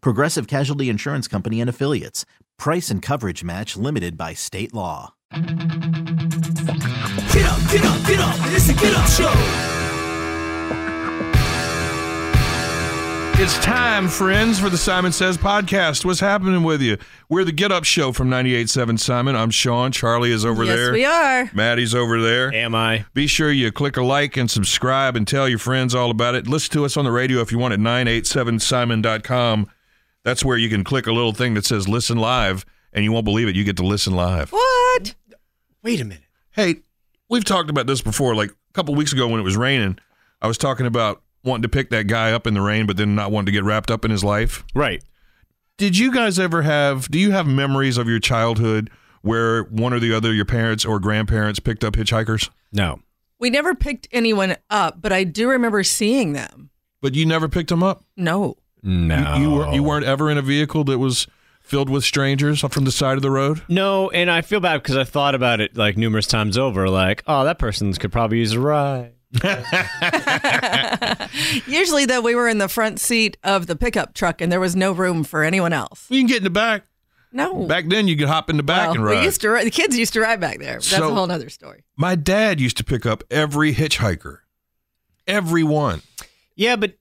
Progressive Casualty Insurance Company and Affiliates. Price and coverage match limited by state law. Get up, get up, get up. It's the Get Up Show. It's time, friends, for the Simon Says podcast. What's happening with you? We're the Get Up Show from 98.7 Simon. I'm Sean. Charlie is over yes, there. we are. Maddie's over there. Am I? Be sure you click a like and subscribe and tell your friends all about it. Listen to us on the radio if you want at 987simon.com. That's where you can click a little thing that says listen live, and you won't believe it. You get to listen live. What? Wait a minute. Hey, we've talked about this before. Like a couple weeks ago when it was raining, I was talking about wanting to pick that guy up in the rain, but then not wanting to get wrapped up in his life. Right. Did you guys ever have, do you have memories of your childhood where one or the other, your parents or grandparents, picked up hitchhikers? No. We never picked anyone up, but I do remember seeing them. But you never picked them up? No. No. You, you, were, you weren't ever in a vehicle that was filled with strangers from the side of the road? No, and I feel bad because I thought about it like numerous times over. Like, oh, that person could probably use a ride. Usually, though, we were in the front seat of the pickup truck and there was no room for anyone else. You can get in the back. No. Back then, you could hop in the back well, and ride. We used to, ri- the kids used to ride back there. That's So- a whole other story. My dad used to pick up every hitchhiker, every one. Yeah, but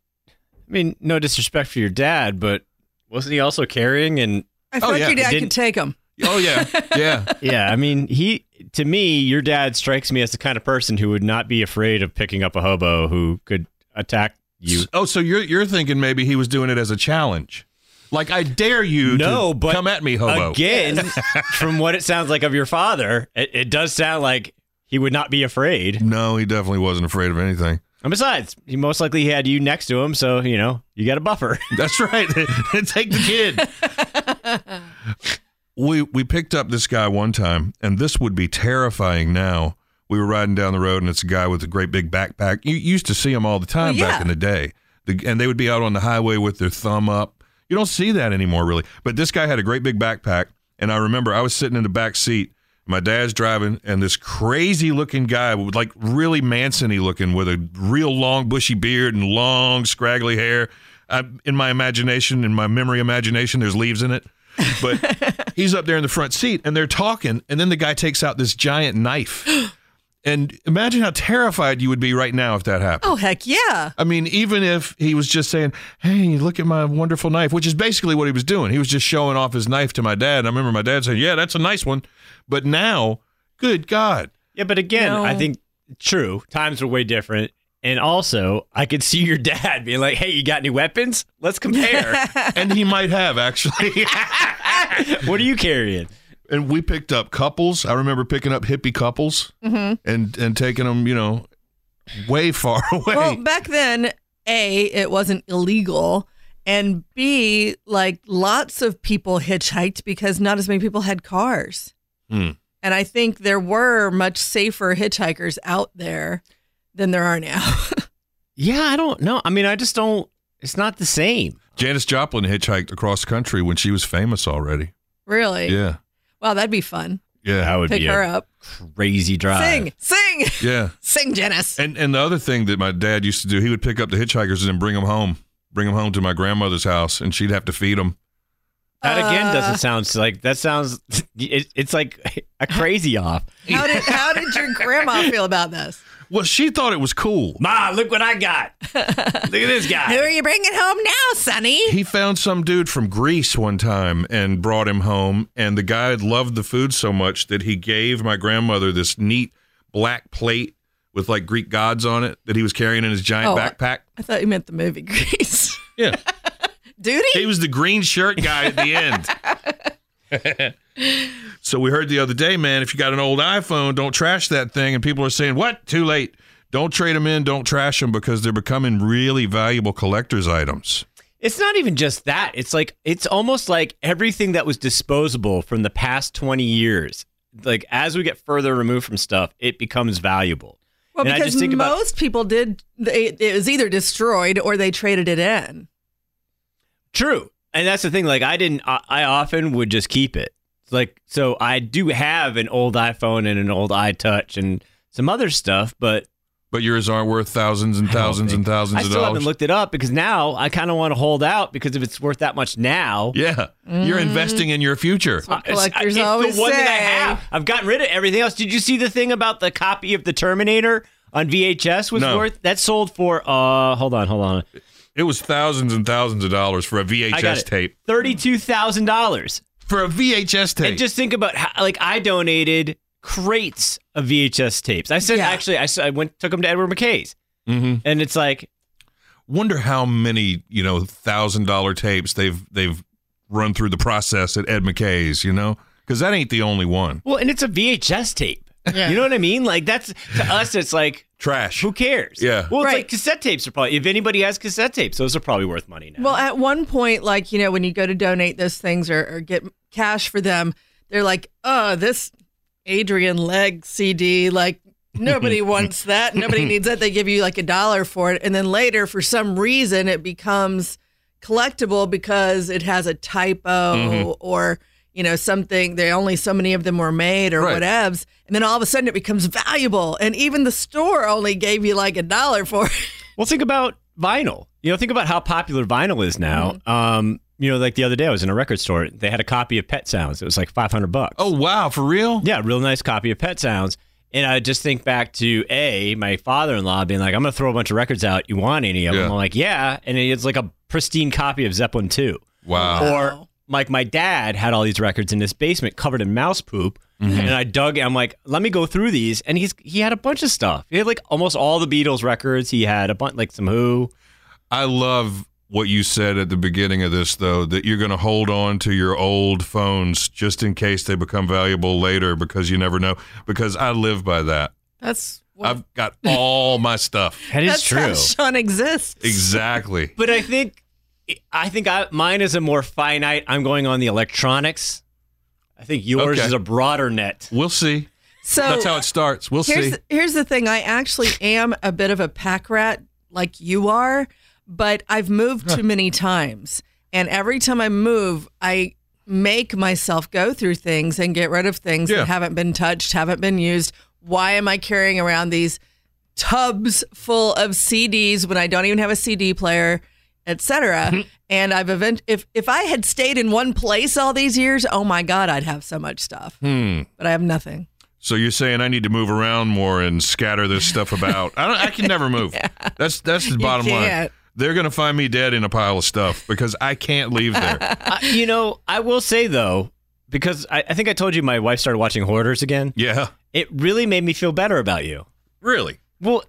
I mean, no disrespect for your dad, but wasn't he also carrying? And I feel oh, like yeah, your dad could take him. Oh yeah, yeah. yeah, I mean, he to me, your dad strikes me as the kind of person who would not be afraid of picking up a hobo who could attack you. Oh, so you're you're thinking maybe he was doing it as a challenge, like I dare you No, to but come at me, hobo. Again, from what it sounds like of your father, it, it does sound like he would not be afraid. No, he definitely wasn't afraid of anything. And besides, he most likely had you next to him, so you know you got a buffer. That's right. Take the kid. we we picked up this guy one time, and this would be terrifying now. We were riding down the road, and it's a guy with a great big backpack. You used to see him all the time Well, back in the day, the, and they would be out on the highway with their thumb up. You don't see that anymore, really. But this guy had a great big backpack, and I remember I was sitting in the back seat. My dad's driving, and this crazy looking guy, with like really Manson-y looking, with a real long bushy beard and long scraggly hair. I, in my imagination, in my memory imagination, there's leaves in it. But he's up there in the front seat, and they're talking, and then the guy takes out this giant knife. And imagine how terrified you would be right now if that happened. Oh, heck yeah. I mean, even if he was just saying, "Hey, look at my wonderful knife," which is basically what he was doing. He was just showing off his knife to my dad. And I remember my dad saying, "Yeah, that's a nice one," but now, good God, Yeah, but again, No. I think true. Times were way different. And also, I could see your dad being like, "Hey, you got any weapons? Let's compare. and he might have actually. what are you carrying?" And we picked up couples. I remember picking up hippie couples and and taking them, you know, way far away. Well, back then, A, it wasn't illegal. And B, like lots of people hitchhiked because not as many people had cars. Hmm. And I think there were much safer hitchhikers out there than there are now. Yeah, I don't know. I mean, I just don't. It's not the same. Janis Joplin hitchhiked across the country when she was famous already. really? Yeah, Wow, that'd be fun. yeah, That would Pick be her a up. crazy drive. Sing, sing, yeah. sing, Janis. And and the other thing that my dad used to do, he would pick up the hitchhikers and then bring them home, bring them home to my grandmother's house, and she'd have to feed them. That again Uh, doesn't sound like that. Sounds it, it's like a crazy off. How did how did your grandma feel about this? Well, she thought it was cool. Ma, look what I got. look at this guy. Who are you bringing home now, Sonny? He found some dude from Greece one time and brought him home, and the guy loved the food so much that he gave my grandmother this neat black plate with like Greek gods on it that he was carrying in his giant Oh, backpack. I thought you meant the movie Grease. Yeah, Duty? he was the green shirt guy at the end. so we heard the other day, man, if you got an old iPhone, don't trash that thing. And people are saying, "What? Too late." Don't trade them in. Don't trash them because they're becoming really valuable collector's items. It's not even just that. It's like it's almost like everything that was disposable from the past 20 years. Like as we get further removed from stuff, it becomes valuable. Well, And because just think about- most people did, they, it was either destroyed or they traded it in. True. And that's the thing. Like I didn't. I, I often would just keep it. Like so, I do have an old iPhone and an old iTouch and some other stuff, but But yours aren't worth thousands and I don't thousands and think- thousands I of still dollars. haven't looked it up because now I kind of want to hold out because if it's worth that much now, Yeah, you're investing in your future. Uh, it's- collectors it's always the one that I say. have. I've gotten rid of everything else. Did you see the thing about the copy of the Terminator on VHS was No. worth that sold for uh hold on, hold on. It was thousands and thousands of dollars for a I got VHS it. tape. Thirty-two thousand dollars. For a VHS tape. And just think about how like I donated crates of VHS tapes. I said Yeah. actually I went took them to Edward McKay's. Mhm. And it's like Wonder how many you know thousand dollar tapes they've they've run through the process at Ed McKay's. You know, because that ain't the only one. well, and it's a VHS tape. You know what I mean? Like that's to us it's like Trash. who cares? Yeah. Well, it's Right. like cassette tapes are probably if anybody has cassette tapes, those are probably worth money now. Well, at one point, like, you know, when you go to donate those things or, or get cash for them, they're like, oh, this Adrian Legg CD, like, nobody wants that. Nobody needs that. They give you like a dollar for it. And then later, for some reason, it becomes collectible because it has a typo mm-hmm. or, you know, something. There only so many of them were made or Right. whatevs. And then all of a sudden it becomes valuable. And even the store only gave you like a dollar for it. Well, think about vinyl. You know, think about how popular vinyl is now. Mm-hmm. Um, you know, like the other day, I was in a record store. They had a copy of Pet Sounds. It was like five hundred bucks. oh wow, for real? yeah, real nice copy of Pet Sounds. And I just think back to a my father-in-law being like, "I'm going to throw a bunch of records out. You want any of Yeah. them?" I'm like, "Yeah." And it's like a pristine copy of Zeppelin two. Wow. Or like my dad had all these records in his basement covered in mouse poop. Mm-hmm. And I dug I'm like, let me go through these. And he's he had a bunch of stuff. He had like almost all the Beatles records. He had a bunch like some Who. I love what you said at the beginning of this, though, that you're going to hold on to your old phones just in case they become valuable later because you never know. Because I live by that. That's what, I've got all my stuff. That is that's true. how Sean exists. Exactly. But I think I think I, mine is a more finite. I'm going on the electronics. I think yours Okay. is a broader net. We'll see. So That's how it starts. We'll here's see. here's the thing. I actually am a bit of a pack rat, like you are, but I've moved too many times, and every time I move, I make myself go through things and get rid of things Yeah. that haven't been touched, haven't been used. Why am I carrying around these tubs full of CDs when I don't even have a CD player, etc. Mm-hmm. And I've event if if I had stayed in one place all these years, oh my god, I'd have so much stuff. Hmm. But I have nothing. So you're saying I need to move around more and scatter this stuff about? I don't. I can never move. That's that's the bottom line. can't. They're gonna find me dead in a pile of stuff because I can't leave there. I, you know, I will say though, because I, I think I told you my wife started watching Hoarders again. yeah. It really made me feel better about you. Really. Well,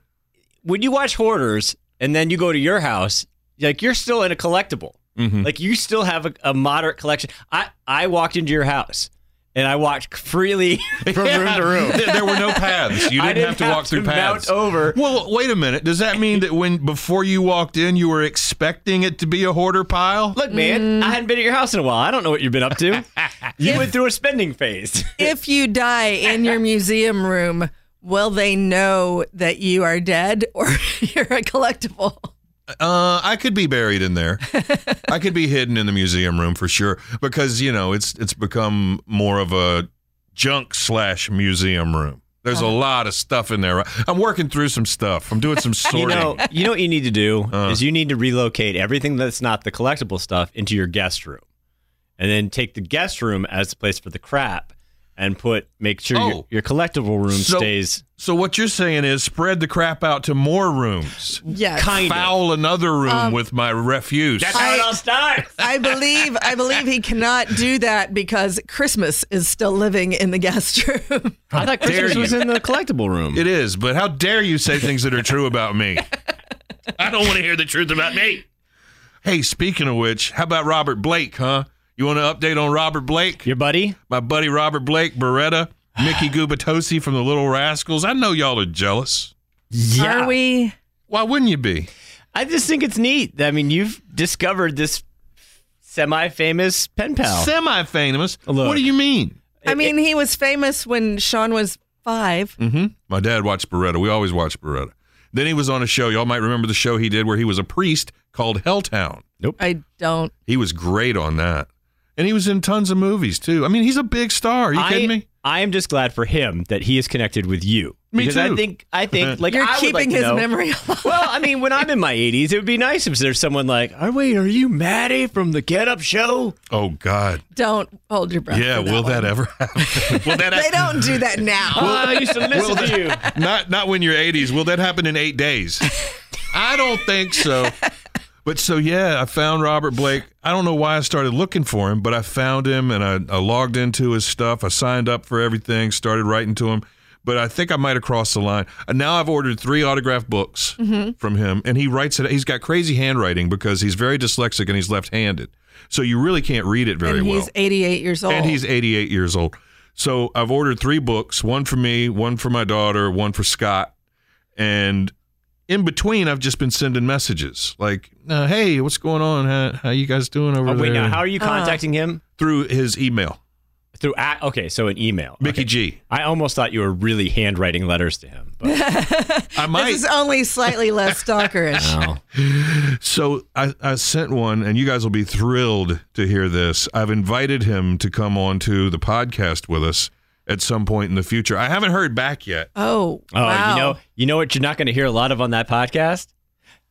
when you watch Hoarders and then you go to your house, like you're still in a collectible. Mhm. Like you still have a, a moderate collection. I I walked into your house and I walked freely from room to room. There, there were no paths. You I didn't, have to walk through paths. mount over. Well, wait a minute. Does that mean that when before you walked in, you were expecting it to be a hoarder pile? Look, man, I hadn't been at your house in a while. I don't know what you've been up to. you went through a spending phase. if you die in your museum room, will they know that you are dead or you're a collectible? Uh, I could be buried in there. I could be hidden in the museum room for sure because you know it's it's become more of a junk slash museum room. There's a lot of stuff in there. I'm working through some stuff. I'm doing some sorting. You know, you know what you need to do Uh. is you need to relocate everything that's not the collectible stuff into your guest room, and then take the guest room as a place for the crap, and put make sure Oh. your, your collectible room So- stays So what you're saying is spread the crap out to more rooms. Yes. kind of. Foul another room um, with my refuse. That's how it I- all starts. I believe I believe he cannot do that because Christmas is still living in the guest room. I thought Christmas was in the collectible room. It is, but how dare you say things that are true about me? I don't want to hear the truth about me. Hey, speaking of which, how about Robert Blake, huh? You want to update on Robert Blake? Your buddy? My buddy Robert Blake, Baretta, Mickey Gubitosi from the Little Rascals. I know y'all are jealous. Yeah. Are we? Why wouldn't you be? I just think it's neat. I mean, you've discovered this semi-famous pen pal. Semi-famous. Look. What do you mean? I mean, he was famous when Sean was five. Mm-hmm. My dad watched Baretta. We always watched Baretta. Then he was on a show. Y'all might remember the show he did where he was a priest called Helltown. Nope. I don't. He was great on that. And he was in tons of movies too. I mean, he's a big star. Are you I, kidding me? I am just glad for him that he is connected with you. Me because too. I think I think like You're I would keeping like his know- memory alive. Well, I mean, when I'm in my 80s, it would be nice if there's someone like, "Oh wait, are you Maddie from the Get Up Show?" Oh God. Don't hold your breath. Yeah, for will one. that ever happen? will that They don't do that now. Oh, I used to listen to you. not not when you're 80s. Will that happen in 8 days? I don't think so. But so yeah, I found Robert Blake. I don't know why I started looking for him, but I found him and I, I logged into his stuff. I signed up for everything, started writing to him. But I think I might have crossed the line. And now I've ordered three autographed books mm-hmm. from him, and he writes it. He's got crazy handwriting because he's very dyslexic and he's left-handed, so you really can't read it very and well. he's 88 years old. And he's 88 years old. So I've ordered three books one for me, one for my daughter, one for Scott. And in between, I've just been sending messages like, uh, hey, what's going on? How, how you guys doing over Oh, wait, there? now how are you contacting him? Through his email, Through a- okay, so an email. Mickey Okay. G. I almost thought you were really handwriting letters to him. But I might. this is only slightly less stalkerish. no. So I, I sent one, and you guys will be thrilled to hear this. I've invited him to come on to the podcast with us at some point in the future. I haven't heard back yet. Oh, Oh, wow. you know, you know what you're not going to hear a lot of on that podcast?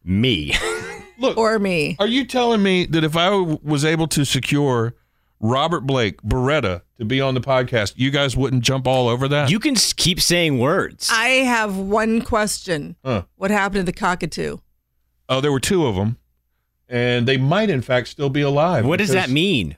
Me. Look, or me. Are you telling me that if I w- was able to secure Robert Blake, Baretta, to be on the podcast, you guys wouldn't jump all over that? You can s- keep saying words. I have one question. Huh. What happened to the cockatoo? oh, there were two of them, and they might, in fact, still be alive. what does because- that mean?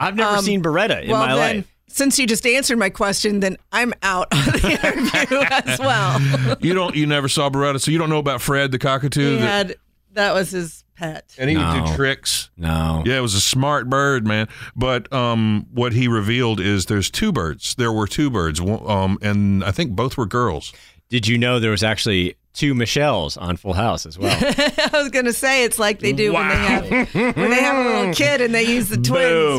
I've never Um, seen Baretta in well, my then, life. Since you just answered my question, then I'm out of the interview as well. You don't. You never saw Baretta, so you don't know about Fred the cockatoo. He that- had that was his pet. and he would do tricks. No. Yeah, it was a smart bird, man. But um, what he revealed is there's two birds. There were two birds, um, and I think both were girls. Did you know there was actually two Michelles on Full House as well? I was gonna say it's like they do when they have when they have a little kid and they use the twins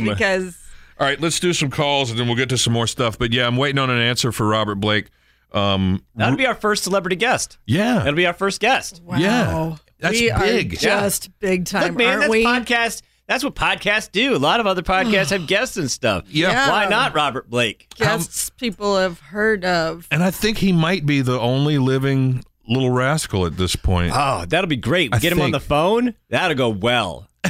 Boom. because All right, let's do some calls, and then we'll get to some more stuff. But yeah, I'm waiting on an answer for Robert Blake. Um, That'll be our first celebrity guest. yeah, That'll be our first guest. wow, Yeah. That's we big. are just big time, Look, man, aren't that's we? podcast. That's what podcasts do. A lot of other podcasts have guests and stuff. Yeah. Yeah. Why not Robert Blake? Guests people have heard of. and I think he might be the only living little rascal at this point. Oh, that'll be great. We I get him on the phone. That'll go well.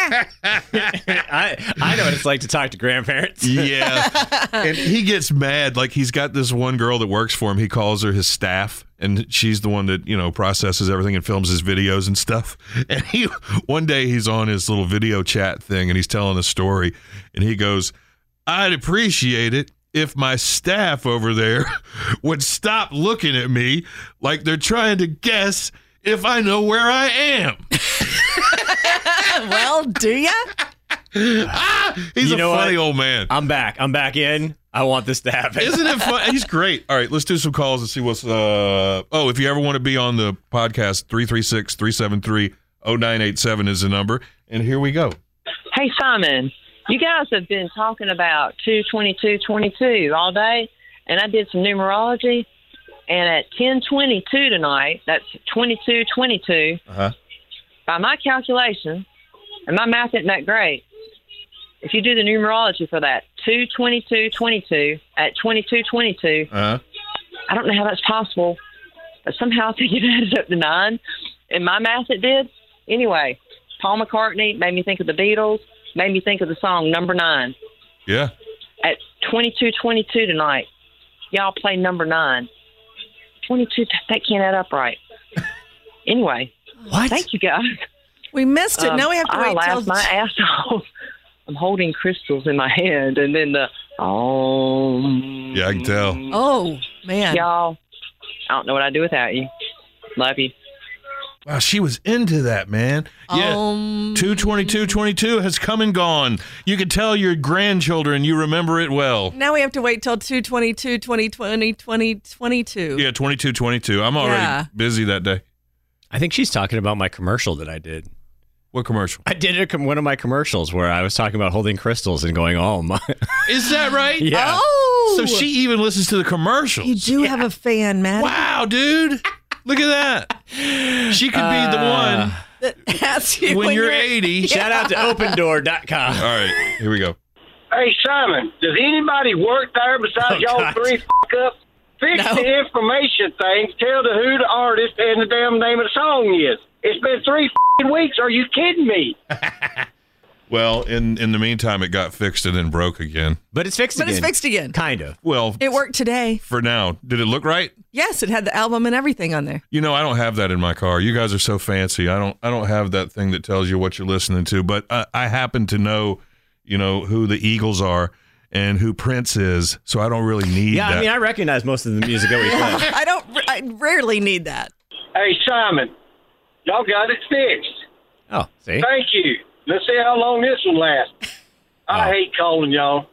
I I know what it's like to talk to grandparents. yeah, and he gets mad. Like he's got this one girl that works for him. He calls her his staff, and she's the one that you know processes everything and films his videos and stuff. And he one day he's on his little video chat thing, and he's telling a story, and he goes, "I'd appreciate it." If my staff over there would stop looking at me like they're trying to guess if I know where I am. well, do ya? He's You a know funny what? old man. I'm back. I'm back in. I want this to happen. Isn't it fun? He's great. All right, let's do some calls and see what's uh oh, if you ever want to be on the podcast, 336-373-0987 is the number. And here we go. Hey, Simon, you guys have been talking about 22222 all day, and I did some numerology. And at 1022 tonight, that's 2222, Uh-huh. by my calculation, and my math isn't that great, if you do the numerology for that, 22222 at 2222, Uh-huh. I don't know how that's possible, but somehow I think it added up to nine. In my math, it did. Anyway, Paul McCartney made me think of the Beatles, made me think of the song Number Nine. Yeah. At 22-22 tonight. Y'all play number nine. 22, that can't add up right. Anyway, What? thank you guys. We missed it. Um, now we have to I wait till. laughed my ass off. I'm holding crystals in my hand, and then the oh Yeah, I can tell. Oh man. y'all. I don't know what I'd do without you. Love you. Wow, she was into that, man. Yeah. Um, 22222 has come and gone. You can tell your grandchildren you remember it well. now we have to wait till 222, 2020, 2022. Yeah, 2222. I'm already Yeah. busy that day. I think she's talking about my commercial that I did. What commercial? I did a, com- one of my commercials where I was talking about holding crystals and going, oh my. Is that right? yeah. Oh, So she even listens to the commercial. You do have a fan, man. Wow, dude. Look at that. She could be the uh, one That asks you when, you're, you're 80. Shout out to opendoor.com. All right, here we go. Hey Simon, does anybody work there besides Oh, y'all God. three fuck up? Fix No. the information thing. Tell the who the artist and the damn name of the song is. It's been three fing weeks. Are you kidding me? Well, in in the meantime, it got fixed and then broke again. But it's fixed But again. it's fixed again. Kind of. Well, It worked today. for now. Did it look right? Yes, it had the album and everything on there. You know, I don't have that in my car. You guys are so fancy. I don't. I don't have that thing that tells you what you're listening to. But I, I happen to know, you know, who the Eagles are and who Prince is. So I don't really need Yeah, that. I mean, I recognize most of the music that we play. I don't. I rarely need that. Hey Simon, y'all got it fixed. Oh, see? Thank you. Let's see how long this will last. I Oh. hate calling y'all,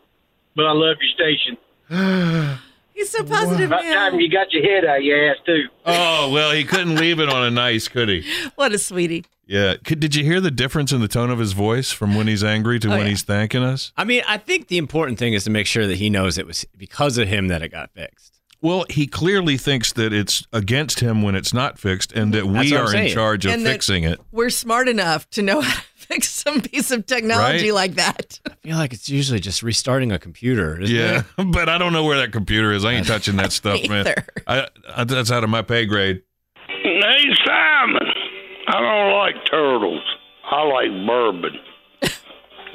but I love your station. He's so positive, About time you got your head out your ass too. oh well, he couldn't leave it on a nice, could he? What a sweetie. Yeah. Could, did you hear the difference in the tone of his voice from when he's angry to Oh, when yeah. he's thanking us? I mean, I think the important thing is to make sure that he knows it was because of him that it got fixed. Well, he clearly thinks that it's against him when it's not fixed, and that That's we what I'm are in charge of And that- fixing it. We're smart enough to know how to fix some piece of technology Right? like that. I feel like it's usually just restarting a computer. Isn't Yeah, It? but I don't know where that computer is. I ain't touching that stuff, man. I, I, that's out of my pay grade. Hey, Simon, I don't like turtles. I like bourbon.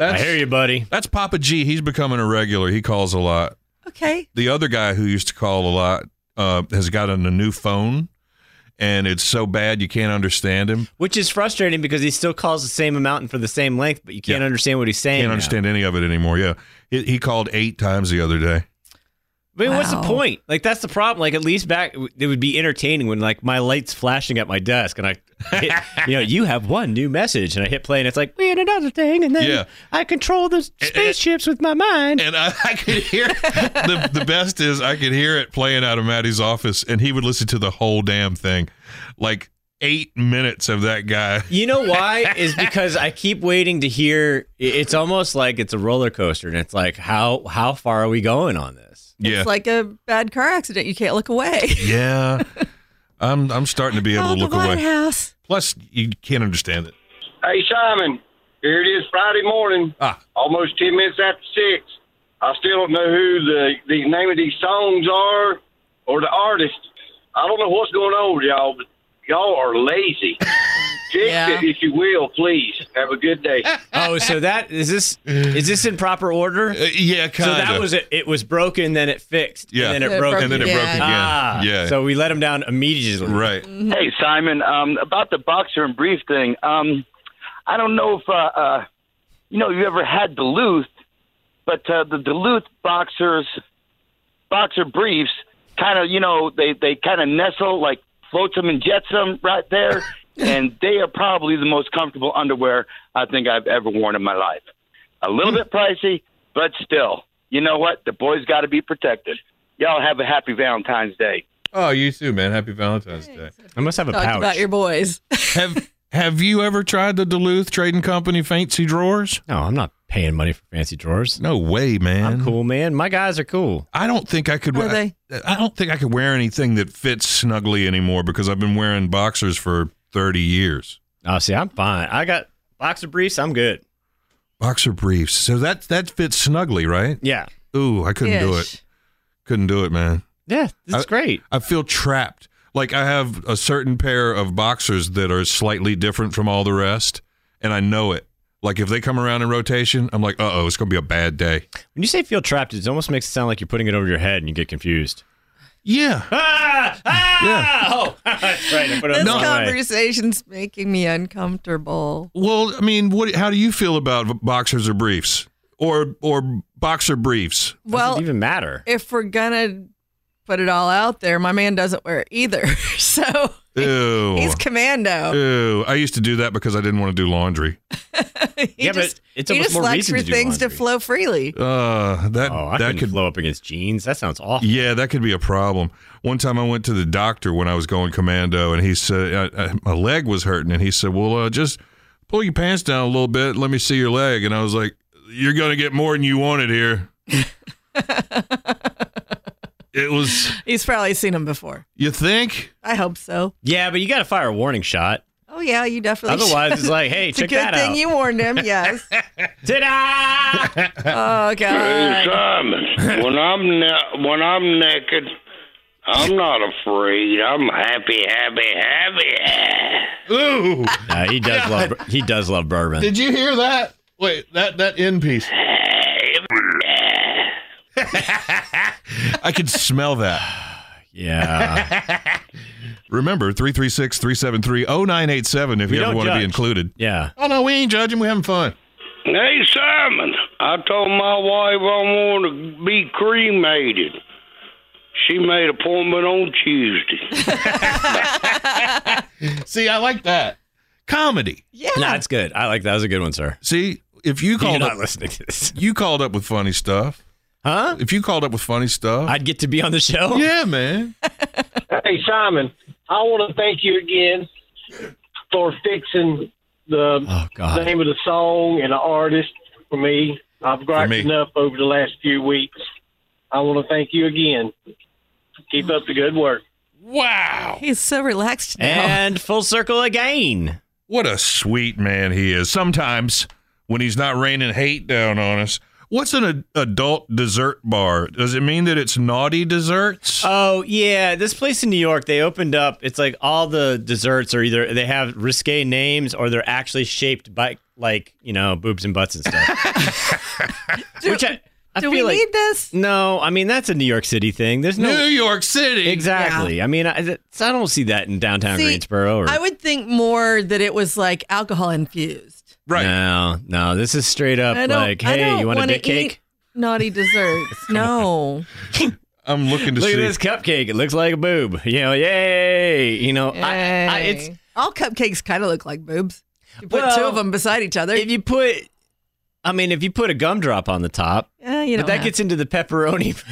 I hear you, buddy. That's Papa G. He's becoming a regular. He calls a lot. Okay. The other guy who used to call a lot uh, has gotten a new phone, and it's so bad you can't understand him. Which is frustrating because he still calls the same amount and for the same length, but you can't Yeah. understand what he's saying. Can't now. understand any of it anymore. Yeah, he, he called eight times the other day. I mean, what's the point? Like, that's the problem. Like, at least back, it would be entertaining when, like, my light's flashing at my desk and I, hit, you know, you have one new message and I hit play and it's like, we had another thing. And then Yeah. I control the spaceships with my mind. And I, I could hear the the best is I could hear it playing out of Maddie's office, and he would listen to the whole damn thing, like eight minutes of that guy. You know why? Is because I keep waiting to hear. It's almost like it's a roller coaster, and it's like, how how far are we going on this? Yeah, It's like a bad car accident. You can't look away. yeah. I'm I'm starting to be able oh, to look the White away. House. Plus, you can't understand it. Hey Simon, here it is Friday morning. Ah. almost ten minutes after six. I still don't know who the the name of these songs are or the artist. I don't know what's going on with y'all, but y'all are lazy. Fix Yeah. it if you will, please. Have a good day. Oh, so that is this is this in proper order? Uh, yeah, So kind of. So that was it. It was broken, then it fixed, Yeah. and then it It broke, broke and then it broke again. again. Ah, yeah, So we let him down immediately. right. Hey, Simon, um, about the boxer and brief thing. Um, I don't know if, uh, uh, you know, you ever had Duluth, but uh, the Duluth boxers, boxer briefs, kind of, you know, they, they kind of nestle like flotsam and jets them right there. and they are probably the most comfortable underwear I think I've ever worn in my life. A little bit pricey, but still, you know what? The boys got to be protected. Y'all have a happy Valentine's Day. Oh, you too, man. Happy Valentine's Day. I must have a Talked pouch. about your boys. Have Have you ever tried the Duluth Trading Company fancy drawers? no, I'm not paying money for fancy drawers. No way, man. I'm cool, man. My guys are cool. I don't think I could. Are wear, they? I don't think I could wear anything that fits snugly anymore because I've been wearing boxers for thirty years. Oh, see, I'm fine. I got boxer briefs. I'm good. Boxer briefs. So that that fits snugly, right? Yeah. Ooh, I couldn't do it. Couldn't do it, man. Yeah, that's great. I feel trapped. Like I have a certain pair of boxers that are slightly different from all the rest, and I know it. Like if they come around in rotation, I'm like, uh oh, it's gonna be a bad day. When you say feel trapped, it almost makes it sound like you're putting it over your head and you get confused. Yeah. Ah! Ah! Oh, that's right. I put This the wrong way. conversation's making me uncomfortable. Well, I mean, what? How do you feel about boxers or briefs, or or boxer briefs? Well, Doesn't even matter. if we're gonna put it all out there, my man doesn't wear it either. So Ew. he's commando. Ew. I used to do that because I didn't want to do laundry. He Yeah, but just, it's he almost just more likes reason for to do things to flow freely. Uh, that Oh, I that could blow up against jeans. That sounds awful. Yeah, that could be a problem. One time I went to the doctor when I was going commando, and he said uh, uh, my leg was hurting, and he said, "Well, uh, just pull your pants down a little bit. Let me see your leg." And I was like, "You're gonna get more than you wanted here." it was. He's probably seen him before. You think? I hope so. Yeah, but you got to fire a warning shot. Oh yeah, you definitely. Otherwise, should. it's like, hey, it's a check good that thing out. you warned him. Yes. Ta-da! oh Hey, god. Simon, when I'm ne- when I'm naked, I'm not afraid. I'm happy, happy, happy. Ooh! Nah, he does love he does love bourbon. Did you hear that? Wait, that that end piece. I can smell that. Yeah. Remember, 336 373 0987 if We you ever don't want to be included. Yeah. Oh, no, we ain't judging. We're having fun. Hey, Simon, I told my wife I want to be cremated. She made appointment on Tuesday. See, I like that. Comedy. Yeah. No, that's good. I like that. was a good one, sir. See, if you You're not up, listening to this. you called up with funny stuff. Huh? If you called up with funny stuff, I'd get to be on the show. yeah, man. Hey, Simon, I want to thank you again for fixing the Oh name of the song and the artist for me. I've griped me. enough over the last few weeks. I want to thank you again. Keep up the good work. Wow. He's so relaxed now. And full circle again. What a sweet man he is. Sometimes when he's not raining hate down on us. What's an ad- adult dessert bar? Does it mean that it's naughty desserts? Oh yeah, this place in New York, they opened up. It's like all the desserts are either they have risque names or they're actually shaped by like you know boobs and butts and stuff. do, Which I, I do we like need this? no, I mean that's a New York City thing. There's no New York City. exactly. I mean I, I don't see that in downtown See, Greensboro. Or, I would think more that it was like alcohol infused. Right. No, no, this is straight up I don't, like, I hey, don't you want a wanna dick cake? eat Naughty desserts. no. I'm looking to Look see. at this cupcake. It looks like a boob. You know, yay. You know, I, I, it's Yay. all cupcakes kind of look like boobs. You put two of them beside each other. if you put, I mean, if you put a gumdrop on the top, yeah, you know but that gets into the pepperoni.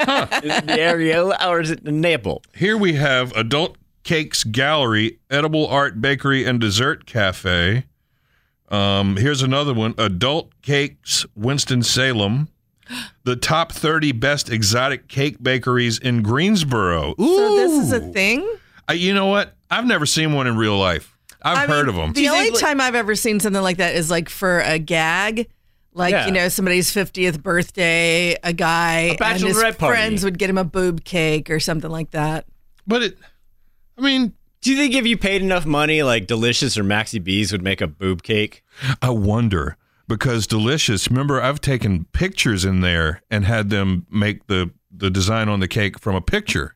Is it the areola or is it the nipple? Here we have Adult Cakes Gallery, Edible Art Bakery and Dessert Cafe. Um, here's another one Adult Cakes Winston Salem. The top 30 best exotic cake bakeries in Greensboro. Ooh. so this is a thing. I, you know what? I've never seen one in real life. I've I heard mean, of them. The only like- time I've ever seen something like that is like for a gag. Like, Yeah. you know, somebody's 50th birthday, a guy A and his bachelorette party. friends would get him a boob cake or something like that. But it, I mean, Do you think if you paid enough money, like Delicious or Maxie B's would make a boob cake? I wonder because delicious. Remember, I've taken pictures in there and had them make the the design on the cake from a picture.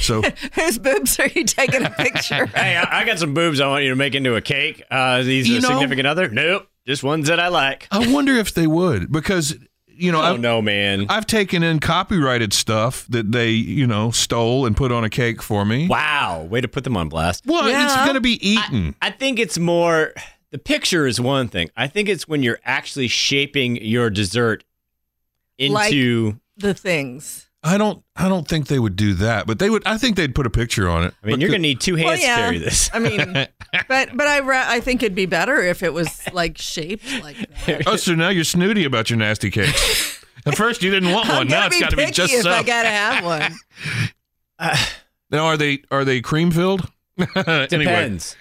So Whose boobs are you taking a picture? Hey, I, I got some boobs I want you to make into a cake. Uh, these You a know- significant other? Nope, just ones that I like. I wonder if they would because you know Oh I've, no, man! I've taken in copyrighted stuff that they you know stole and put on a cake for me. Wow, way to put them on blast. Well, it's going to be eaten. I think it's more the picture is one thing. I think it's when you're actually shaping your dessert Like- into. the things. I don't. I don't think they would do that, but they would. I think they'd put a picture on it. I mean, you're gonna need two hands Well, yeah. to carry this. I mean, but but I ra- I think it'd be better if it was like shaped like that. Oh, so now you're snooty about your nasty cakes. At first, you didn't want one. Now gonna it's be got to be picky just if so. I gotta have one. now, are they are they cream filled? anyway, Depends.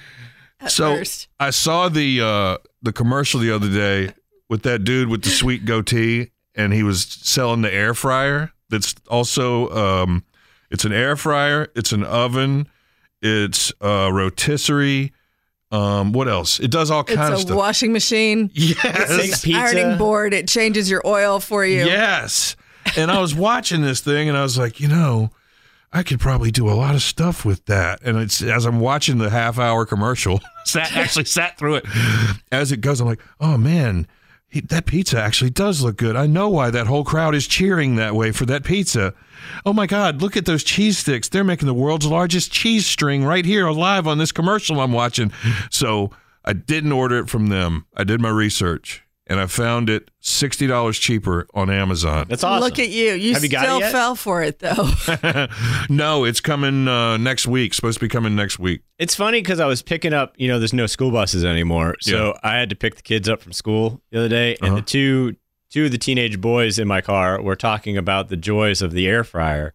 At so first. I saw the uh, the commercial the other day with that dude with the sweet goatee, and he was selling the air fryer. That's also um, it's an air fryer, it's an oven, it's a rotisserie, Um, what else? It does all kinds of It's a stuff. washing machine. Yes. It's ironing board. It changes your oil for you. Yes. And I was watching this thing and I was like, you know, I could probably do a lot of stuff with that. And it's as I'm watching the half hour commercial, sat actually sat through it as it goes. I'm like, oh man, he, that pizza actually does look good. I know why that whole crowd is cheering that way for that pizza. Oh my God, look at those cheese sticks. They're making the world's largest cheese string right here live on this commercial I'm watching. So I didn't order it from them. I did my research and I found it $60 cheaper on Amazon. That's awesome. Look at you. You Have you got it still yet? fell for it though. no, it's coming uh, next week. Supposed to be coming next week. It's funny because I was picking up, you know, there's no school buses anymore, so I had to pick the kids up from school the other day, and Uh-huh. the two two of the teenage boys in my car were talking about the joys of the air fryer,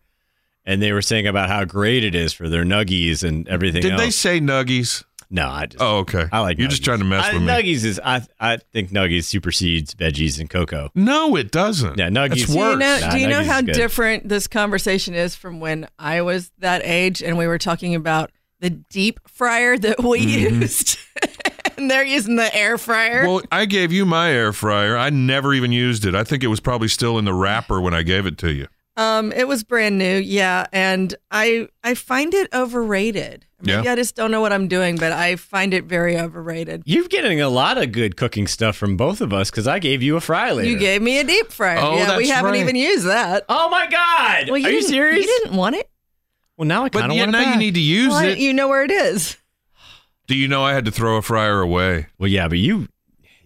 and they were saying about how great it is for their nuggies and everything. Did else. they say nuggies? No, I just. Oh, okay. I like. You're just trying to mess I, with me. Nuggies is. I I think Nuggies supersedes veggies and cocoa. No, it doesn't. Yeah, Nuggies. That's Do you know, Nah, do you know Nuggies how is good. different this conversation is from when I was that age and we were talking about the deep fryer that we Mm-hmm. used? and they're using the air fryer. Well, I gave you my air fryer. I never even used it. I think it was probably still in the wrapper when I gave it to you. Um, it was brand new, yeah, and I I find it overrated. Maybe Yeah. I just don't know what I'm doing, but I find it very overrated. You're getting a lot of good cooking stuff from both of us because I gave you a fry later. You gave me a deep fryer. Oh, yeah, we haven't right. even used that. Oh my god! Well, Are you didn't- serious? You didn't want it. Well, now I kind But of yeah, want it now you need to use Well, it. you know where it is. Do you know I had to throw a fryer away? Well, yeah, but you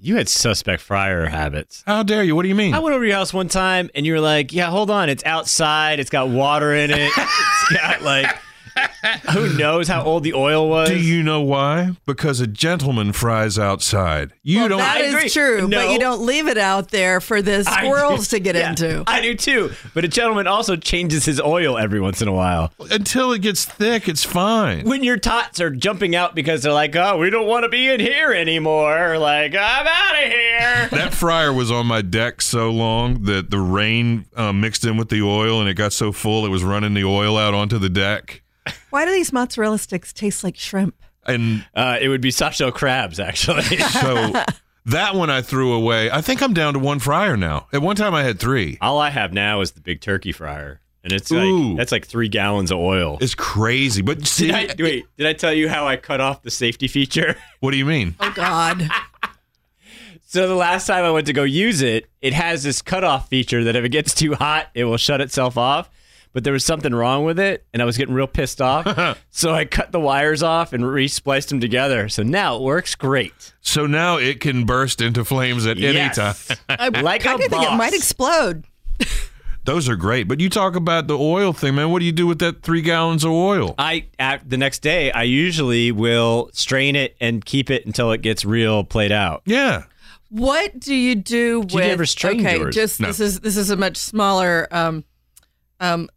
you had suspect fryer habits. How dare you? What do you mean? I went over to your house one time and you were like, "Yeah, hold on, it's outside. It's got water in it. it's got like who knows how old the oil was." Do you know why? Because a gentleman fries outside. You Well, don't. that I is agree. true, No. but you don't leave it out there for the squirrels to get Yeah, into. I do too. But a gentleman also changes his oil every once in a while. until it gets thick, it's fine. When your tots are jumping out because they're like, "Oh, we don't want to be in here anymore." Like, I'm out of here. That fryer was on my deck so long that the rain uh, mixed in with the oil and it got so full it was running the oil out onto the deck. Why do these mozzarella sticks taste like shrimp? And Uh, it would be soft-shell crabs, actually. so that one I threw away. I think I'm down to one fryer now. At one time I had three. All I have now is the big turkey fryer, and it's Ooh. like that's like three gallons of oil. It's crazy. But see, Did I, wait, did I tell you how I cut off the safety feature? what do you mean? Oh God! So the last time I went to go use it, it has this cutoff feature that if it gets too hot, it will shut itself off. But there was something wrong with it, and I was getting real pissed off. so I cut the wires off and re-spliced them together. So now it works great. So now it can burst into flames at any time. I Like kind a of think it might explode. Those are great. But you talk about the oil thing, man. What do you do with that three gallons of oil? I at the next day, I usually will strain it and keep it until it gets real played out. Yeah. What do you do you with? ever strain okay, yours? just No. this is this is a much smaller um, um,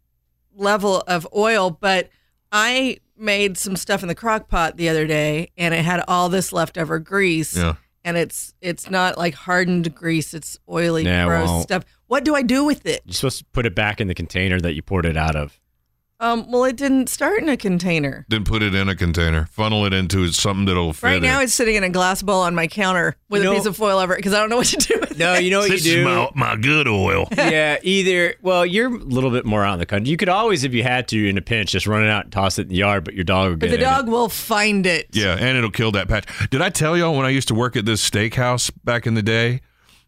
level of oil, but I made some stuff in the crock pot the other day, and it had all this leftover grease. Yeah. And it's it's not like hardened grease; it's oily, Yeah, gross well- stuff. What do I do with it? You're supposed to put it back in the container that you poured it out of. Um, well, it didn't start in a container. Then put it in a container. Funnel it into something that'll fit Right now, it. it's sitting in a glass bowl on my counter with You a know- piece of foil over it because I don't know what to do with No, it. No, you know what this you do? This is my, my good oil. yeah, either. Well, you're a little bit more out in the country. You could always, if you had to, in a pinch, just run it out and toss it in the yard. But your dog would But get the in it. dog will find it. Yeah, and it'll kill that patch. Did I tell y'all when I used to work at this steakhouse back in the day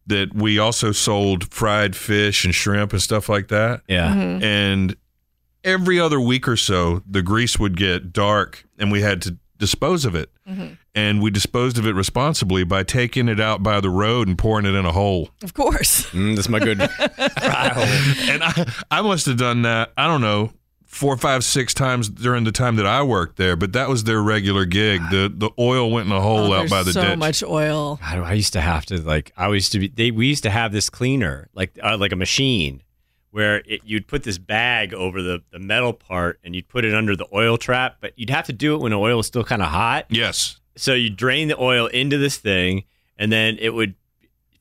that we also sold fried fish and shrimp and stuff like that? Yeah. Mm-hmm. And every other week or so, the grease would get dark and we had to dispose of it. Mm-hmm. And we disposed of it responsibly by taking it out by the road and pouring it in a hole. Of course. Mm, that's my good fry. And I, I must have done that, I don't know, four, five, six times during the time that I worked there, but that was their regular gig. The the oil went in a hole Oh, out by the so ditch. So much oil. God, I used to have to like. I used to be. They we used to have this cleaner, like uh, like a machine, where it, you'd put this bag over the the metal part and you'd put it under the oil trap, but you'd have to do it when the oil was still kind of hot. Yes. So you drain the oil into this thing, and then it would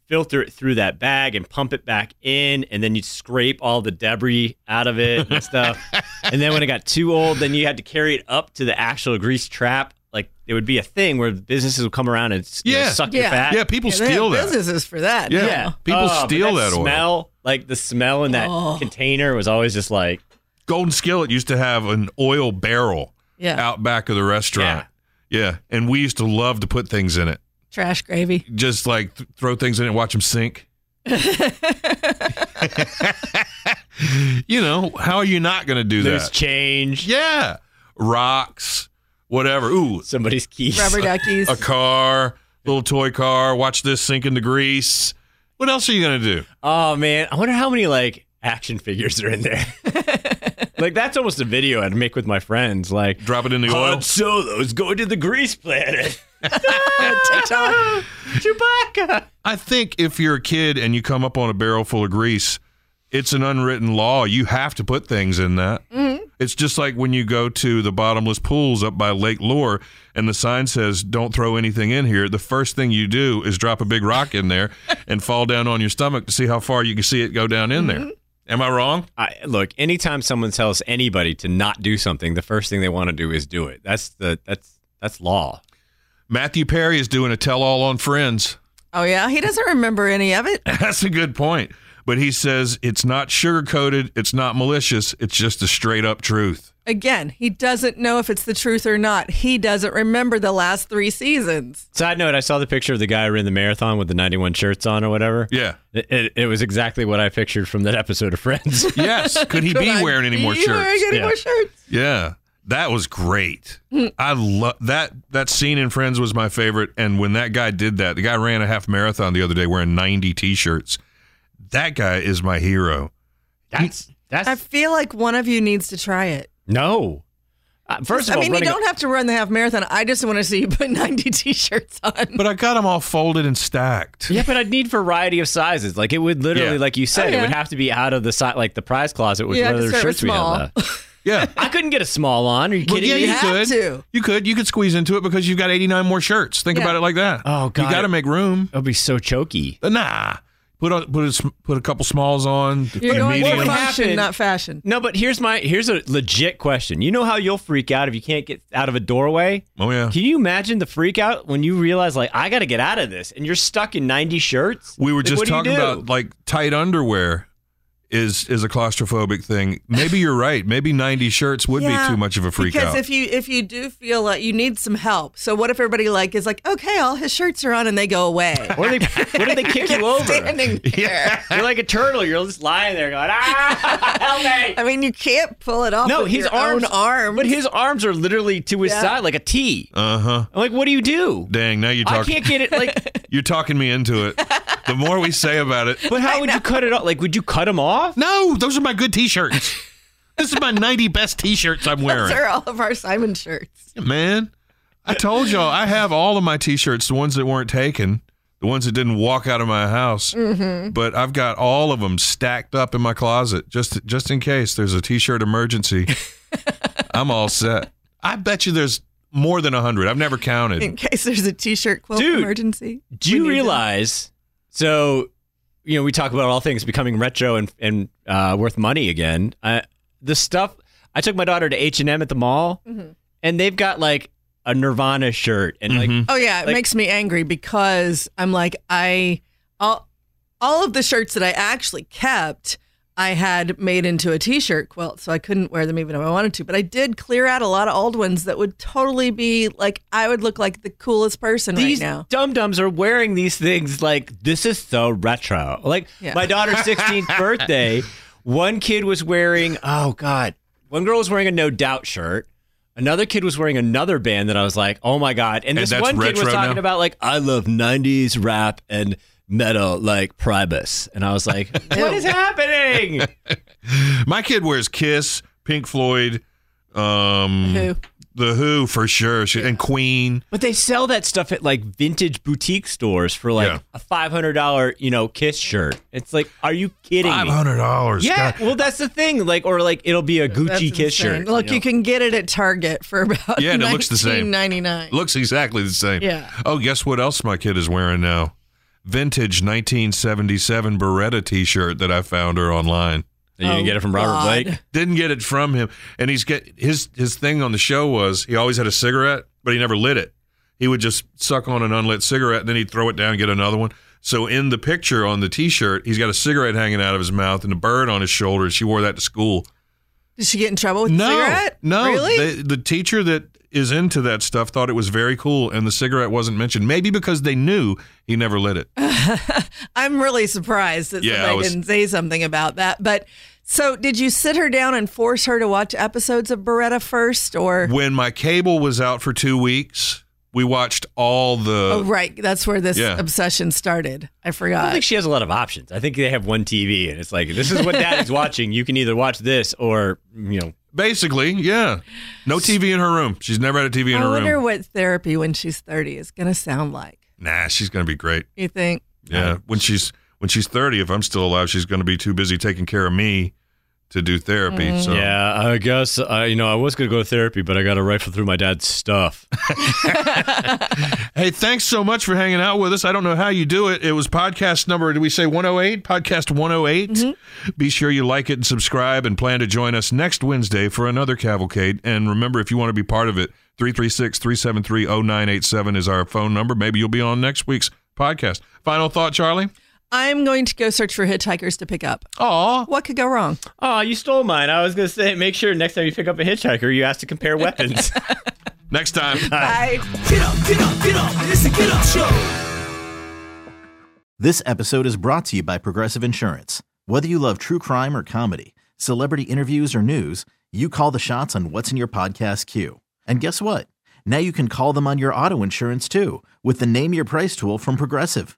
filter it through that bag and pump it back in, and then you'd scrape all the debris out of it and stuff. and then when it got too old, then you had to carry it up to the actual grease trap like it would be a thing where businesses would come around and you know, Yeah. suck your Yeah. fat. Yeah, people Yeah, they have steal that. businesses for that. Yeah. now. People Oh, but steal that oil. smell. Like the smell in that Oh. container was always just like Golden Skillet used to have an oil barrel Yeah. out back of the restaurant. Yeah. And we used to love to put things in it. Trash gravy. Just like th- throw things in it and watch them sink. you know, how are you not going to do there's that? change. yeah. Rocks, whatever. Ooh, Somebody's keys. Rubber duckies. a car, little toy car. Watch this sink into grease. What else are you going to do? Oh man, I wonder how many like action figures are in there. like that's almost a video I'd make with my friends. Like Drop it in the oil? Han Solo's going to the Grease planet. TikTok. Chewbacca. I think if you're a kid and you come up on a barrel full of grease, it's an unwritten law. You have to put things in that. Mm-hmm. It's just like when you go to the bottomless pools up by Lake Lure and the sign says, don't throw anything in here. The first thing you do is drop a big rock in there and fall down on your stomach to see how far you can see it go down in there. Mm-hmm. Am I wrong? I, look, anytime someone tells anybody to not do something, the first thing they want to do is do it. That's the that's that's law. Matthew Perry is doing a tell all on Friends. Oh yeah, he doesn't remember any of it. That's a good point. But he says it's not sugar coated, it's not malicious, it's just a straight up truth. Again, he doesn't know if it's the truth or not. He doesn't remember the last three seasons. Side note: I saw the picture of the guy who ran the marathon with the 91 shirts on or whatever. Yeah. It, it, it was exactly what I pictured from that episode of Friends. Yes. Could he Could be I wearing any more be wearing shirts? any Yeah. more shirts? Yeah. That was great. I love that that scene in Friends was my favorite. And when that guy did that, the guy ran a half marathon the other day wearing 90 t-shirts. That guy is my hero. That's that's I feel like one of you needs to try it. no. Uh, first of all, I all, mean, you running a- don't have to run the half marathon. I just want to see you put 90 t-shirts on. But I got them all folded and stacked. Yeah, but I'd need variety of sizes. Like it would literally, Yeah. like you said, Oh, it yeah. would have to be out of the side, like the prize closet with You have one to of the start with shirts we small. have. left. Yeah. I couldn't get a small on. Are you Well, kidding yeah, me? you have could. to. You could. You could squeeze into it because you've got 89 more shirts. Think Yeah. about it like that. Oh, God. You got to make room. It'll be so choky. But nah. Put a, put a, put a couple smalls on. You're a going medium. for What function, not fashion. No, but here's my here's a legit question. You know how you'll freak out if you can't get out of a doorway? Oh yeah. Can you imagine the freak out when you realize like I got to get out of this and you're stuck in 90 shirts? We were Like, just what do you talking about like tight underwear is is a claustrophobic thing. Maybe you're right. Maybe 90 shirts would Yeah, be too much of a freak because out. if you if you do feel like you need some help, so what if everybody like is like, okay, all his shirts are on and they go away. Or they what if they kick you over? Standing there. You're like a turtle. You're just lying there going, ah, help me. I mean, you can't pull it off. No, with his your arms, own arms. but his arms are literally to his Yeah. side like a T. uh-huh. I'm like, what do you do? Dang, now you're talking. I can't get it. Like, you're talking me into it. The more we say about it. but how would you cut it off? Like, would you cut them off? No, those are my good t-shirts. this is my 90 best t-shirts I'm wearing. Those are all of our Simon shirts. Man, I told y'all I have all of my t-shirts, the ones that weren't taken, the ones that didn't walk out of my house. Mm-hmm. But I've got all of them stacked up in my closet just just in case there's a t-shirt emergency. I'm all set. I bet you there's more than 100. I've never counted. In case there's a t-shirt quilt Dude, emergency. Do you need them. realize? So, you know, we talk about all things becoming retro and and uh, worth money again. Uh, the stuff I took my daughter to H and M at the mall, Mm-hmm. and they've got like a Nirvana shirt and like Oh yeah, it Like- makes me angry because I'm like I all all of the shirts that I actually kept I had made into a t-shirt quilt so I couldn't wear them even if I wanted to but I did clear out a lot of old ones that would totally be like I would look like the coolest person these right now. dum dums are wearing these things like this is so retro. Like Yeah. my daughter's 16th birthday, one kid was wearing oh god, one girl was wearing a No Doubt shirt. Another kid was wearing another band that I was like, oh my god! And And this that's one kid was talking now? about like, I love '90s rap and metal like Primus, and I was like, what is happening? My kid wears Kiss, Pink Floyd, um Who? The Who for sure, She- and Queen. But they sell that stuff at like vintage boutique stores for like Yeah. a five hundred dollar, you know, Kiss shirt. It's like, are you kidding Five me? hundred dollars. Yeah, well, that's the thing. Like, or like, it'll be a Gucci That's Kiss insane. shirt. Look, you you, know? can get it at Target for about Yeah, and it looks the same. Ninety nine. Looks exactly the same. Yeah. Oh, guess what else my kid is wearing now? Vintage 1977 Baretta T-shirt that I found her online. And you didn't get it from Robert oh, God. Blake? Didn't get it from him. And he's get his his thing on the show was he always had a cigarette, but he never lit it. He would just suck on an unlit cigarette, and then he'd throw it down and get another one. So in the picture on the T-shirt, he's got a cigarette hanging out of his mouth and a bird on his shoulder. She wore that to school. Did she get in trouble with the No, cigarette? no. Really? They, the teacher that is into that stuff thought it was very cool, and the cigarette wasn't mentioned. Maybe because they knew he never lit it. I'm really surprised that Yeah, somebody was- didn't say something about that. But so, did you sit her down and force her to watch episodes of Baretta first, or? when my cable was out for two weeks, we watched all the. oh, right. That's where this Yeah. obsession started. I forgot. I don't think she has a lot of options. I think they have one TV, and it's like this is what Dad is watching. You can either watch this or you know. Basically, yeah. No TV in her room. She's never had a TV in I her room. I wonder what therapy when she's 30 is going to sound like. Nah, she's gonna be great. You think? Yeah, when she's when she's thirty, if I'm still alive, she's gonna be too busy taking care of me to do therapy. Mm. So Yeah, I guess I, you know I was gonna go to therapy, but I got to rifle through my dad's stuff. Hey, thanks so much for hanging out with us. I don't know how you do it. It was podcast number, did we say 108? Podcast 108. Be sure you like it and subscribe and plan to join us next Wednesday for another cavalcade. And remember, if you want to be part of it, 336 373 0987 is our phone number. Maybe you'll be on next week's podcast. Final thought, Charlie? I'm going to go search for hitchhikers to pick up. Aw. What could go wrong? Oh, you stole mine. I was gonna say, make sure next time you pick up a hitchhiker, you ask to compare weapons. Next time. Bye. Get up, get up, get up. It's a get up show. This episode is brought to you by Progressive Insurance. Whether you love true crime or comedy, celebrity interviews or news, you call the shots on what's in your podcast queue. And guess what? Now you can call them on your auto insurance too with the Name Your Price tool from Progressive.